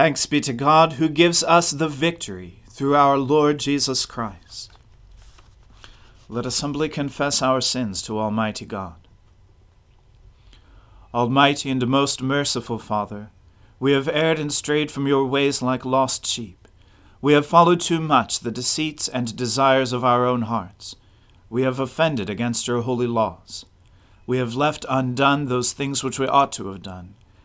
Thanks be to God who gives us the victory through our Lord Jesus Christ. Let us humbly confess our sins to Almighty God. Almighty and most merciful Father, we have erred and strayed from your ways like lost sheep. We have followed too much the deceits and desires of our own hearts. We have offended against your holy laws. We have left undone those things which we ought to have done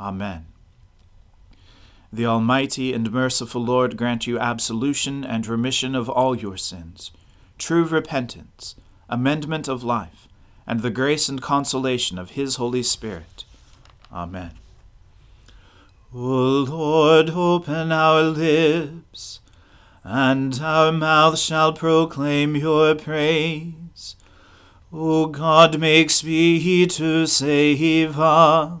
Amen. The Almighty and merciful Lord grant you absolution and remission of all your sins, true repentance, amendment of life, and the grace and consolation of His Holy Spirit. Amen. O Lord, open our lips, and our mouth shall proclaim your praise. O God, make speed to save us.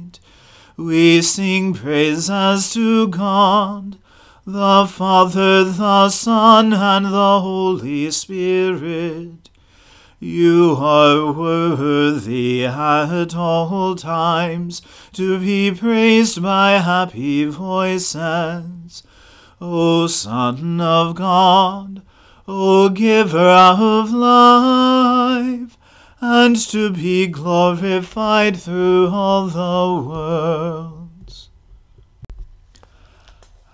we sing praises to God, the Father, the Son, and the Holy Spirit. You are worthy at all times to be praised by happy voices. O Son of God, O Giver of life, and to be glorified through all the worlds.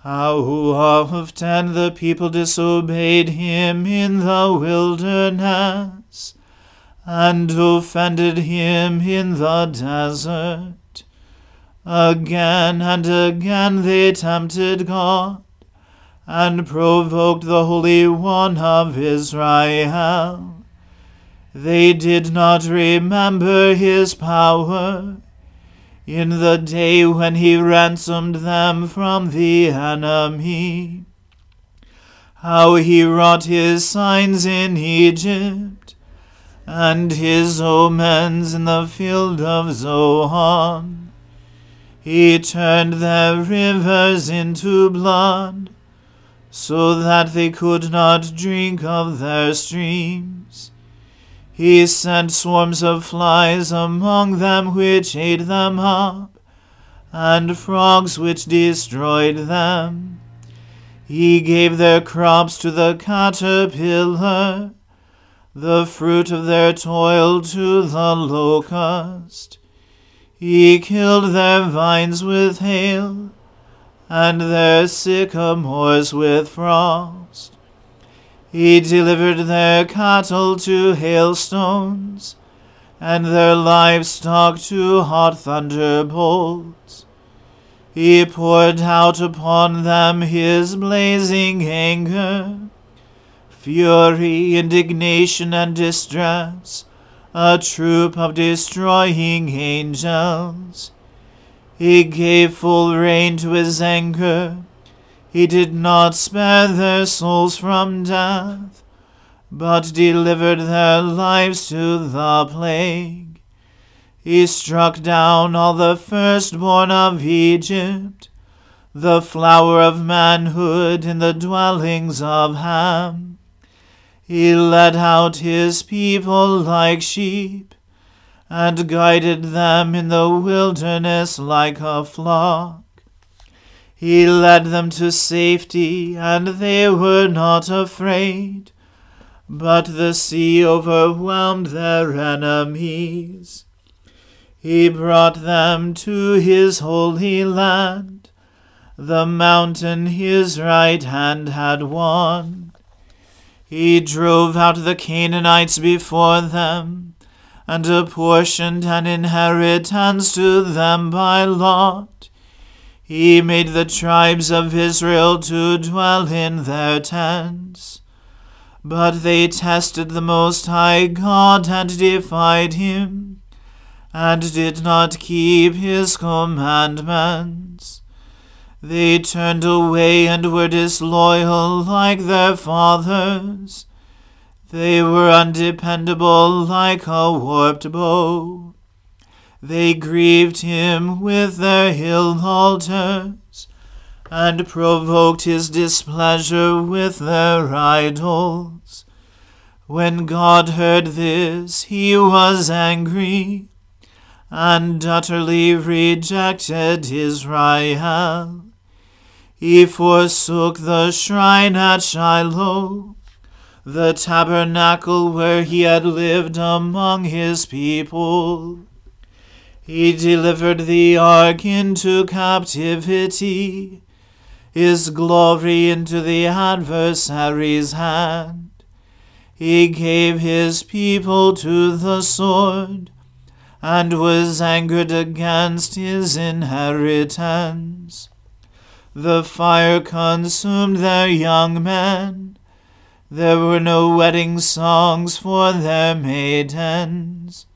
How often the people disobeyed him in the wilderness, and offended him in the desert. Again and again they tempted God, and provoked the Holy One of Israel. They did not remember his power in the day when he ransomed them from the enemy. How he wrought his signs in Egypt, and his omens in the field of Zoan. He turned their rivers into blood, so that they could not drink of their streams. He sent swarms of flies among them which ate them up, and frogs which destroyed them. He gave their crops to the caterpillar, the fruit of their toil to the locust. He killed their vines with hail, and their sycamores with frost. He delivered their cattle to hailstones, and their livestock to hot thunderbolts. He poured out upon them his blazing anger, fury, indignation, and distress, a troop of destroying angels. He gave full rein to his anger he did not spare their souls from death, but delivered their lives to the plague. He struck down all the firstborn of Egypt, the flower of manhood in the dwellings of Ham. He led out his people like sheep, and guided them in the wilderness like a flock. He led them to safety, and they were not afraid. But the sea overwhelmed their enemies. He brought them to his holy land the mountain his right hand had won. He drove out the Canaanites before them, and apportioned an inheritance to them by lot. He made the tribes of Israel to dwell in their tents. But they tested the Most High God and defied him, and did not keep his commandments. They turned away and were disloyal like their fathers. They were undependable like a warped bow. They grieved him with their hill altars, and provoked his displeasure with their idols. When God heard this, he was angry, and utterly rejected Israel. He forsook the shrine at Shiloh, the tabernacle where he had lived among his people. He delivered the ark into captivity, his glory into the adversary's hand. He gave his people to the sword, and was angered against his inheritance. The fire consumed their young men. There were no wedding songs for their maidens.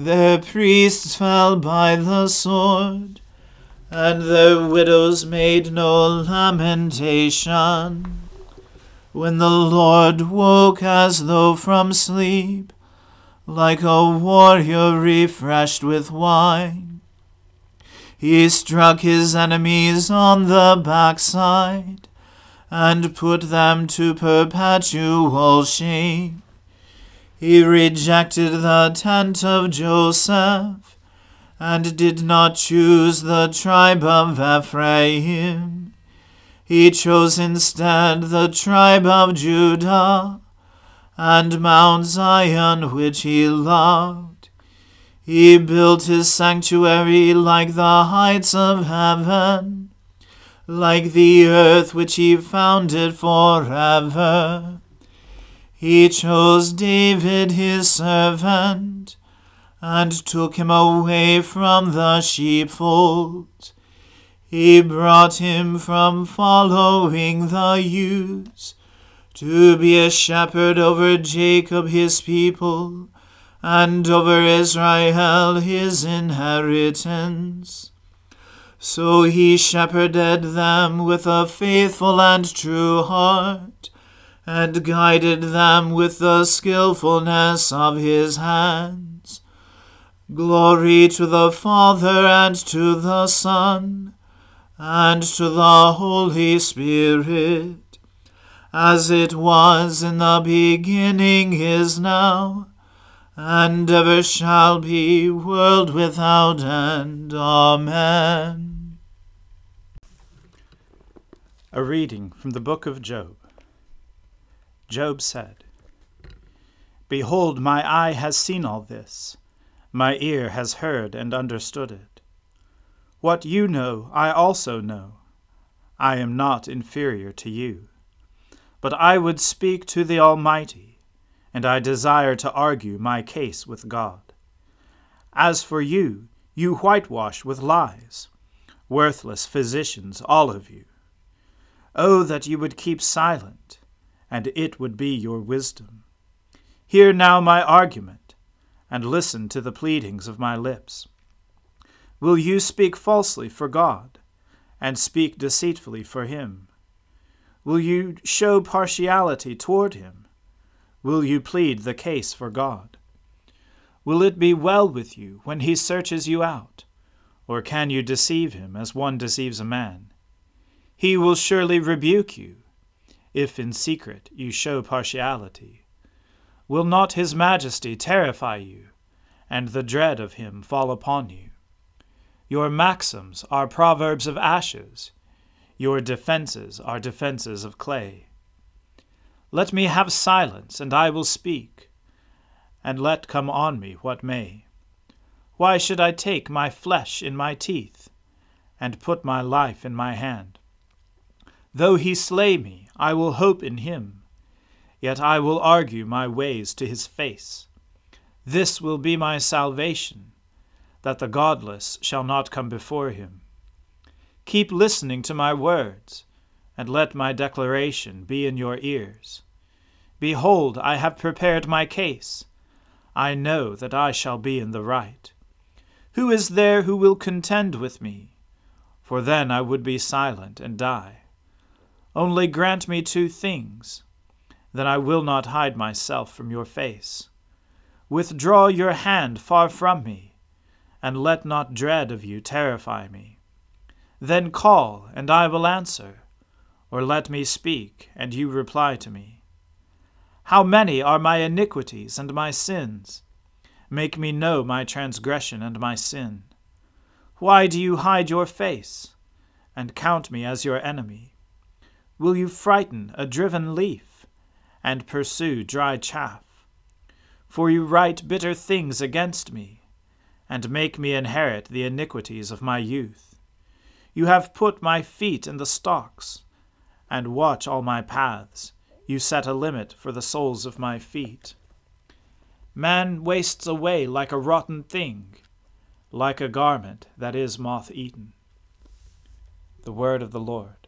Their priests fell by the sword, and their widows made no lamentation. When the Lord woke as though from sleep, like a warrior refreshed with wine, he struck his enemies on the backside, and put them to perpetual shame. He rejected the tent of Joseph, and did not choose the tribe of Ephraim. He chose instead the tribe of Judah, and Mount Zion, which he loved. He built his sanctuary like the heights of heaven, like the earth which he founded forever. He chose David his servant, and took him away from the sheepfold. He brought him from following the ewes, to be a shepherd over Jacob his people and over Israel his inheritance. So he shepherded them with a faithful and true heart, and guided them with the skilfulness of his hands. Glory to the Father and to the Son and to the Holy Spirit, as it was in the beginning is now and ever shall be, world without end. Amen. A reading from the book of Job. Job said, Behold, my eye has seen all this, my ear has heard and understood it. What you know, I also know. I am not inferior to you. But I would speak to the Almighty and I desire to argue my case with God. As for you, you whitewash with lies, worthless physicians, all of you. Oh, that you would keep silent, and it would be your wisdom. Hear now my argument, and listen to the pleadings of my lips. Will you speak falsely for God, and speak deceitfully for him? Will you show partiality toward him? Will you plead the case for God? Will it be well with you when he searches you out? Or can you deceive him as one deceives a man? He will surely rebuke you, if in secret you show partiality. Will not his majesty terrify you, and the dread of him fall upon you? Your maxims are proverbs of ashes, your defenses are defenses of clay. Let me have silence, and I will speak, and let come on me what may. Why should I take my flesh in my teeth, and put my life in my hand? Though he slay me, I will hope in him, yet I will argue my ways to his face. This will be my salvation, that the godless shall not come before him. Keep listening to my words, and let my declaration be in your ears. Behold, I have prepared my case. I know that I shall be in the right. Who is there who will contend with me? For then I would be silent and die. Only grant me two things, then I will not hide myself from your face. Withdraw your hand far from me, and let not dread of you terrify me. Then call, and I will answer, or let me speak, and you reply to me. How many are my iniquities and my sins? Make me know my transgression and my sin. Why do you hide your face, and count me as your enemy? Will you frighten a driven leaf, and pursue dry chaff? For you write bitter things against me, and make me inherit the iniquities of my youth. You have put my feet in the stocks, and watch all my paths. You set a limit for the soles of my feet. Man wastes away like a rotten thing, like a garment that is moth eaten. The word of the Lord.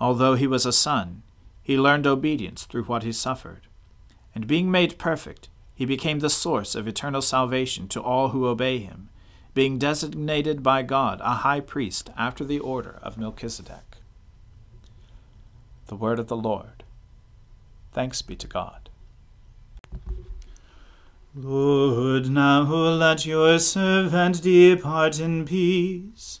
Although he was a son, he learned obedience through what he suffered. And being made perfect, he became the source of eternal salvation to all who obey him, being designated by God a high priest after the order of Melchizedek. The word of the Lord. Thanks be to God. Lord, now let your servant depart in peace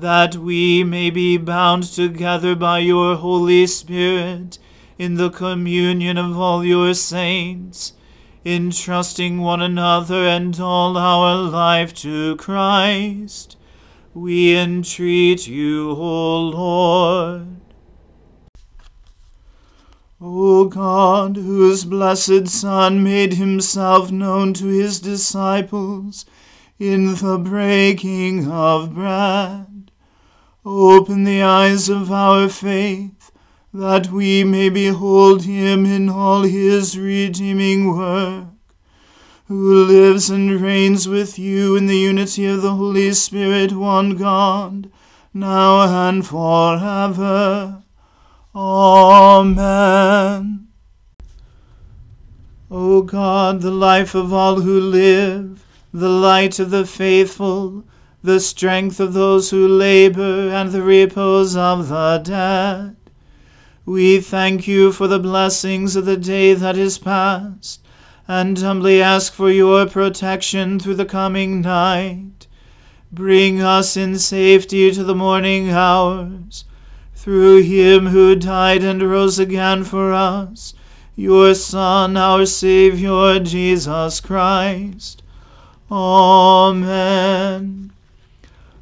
that we may be bound together by your Holy Spirit in the communion of all your saints, entrusting one another and all our life to Christ. We entreat you, O Lord. O God, whose blessed Son made himself known to his disciples in the breaking of bread, Open the eyes of our faith, that we may behold him in all his redeeming work, who lives and reigns with you in the unity of the Holy Spirit, one God, now and forever. Amen. O God, the life of all who live, the light of the faithful, the strength of those who labor, and the repose of the dead. We thank you for the blessings of the day that is past, and humbly ask for your protection through the coming night. Bring us in safety to the morning hours through him who died and rose again for us, your Son, our Saviour, Jesus Christ. Amen.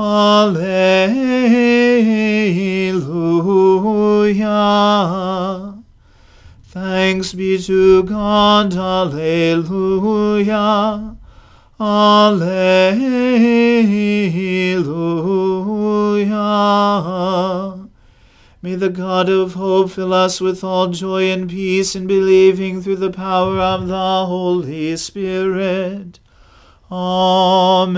Alleluia. Thanks be to God. Alleluia. Alleluia. May the God of hope fill us with all joy and peace in believing through the power of the Holy Spirit. Amen.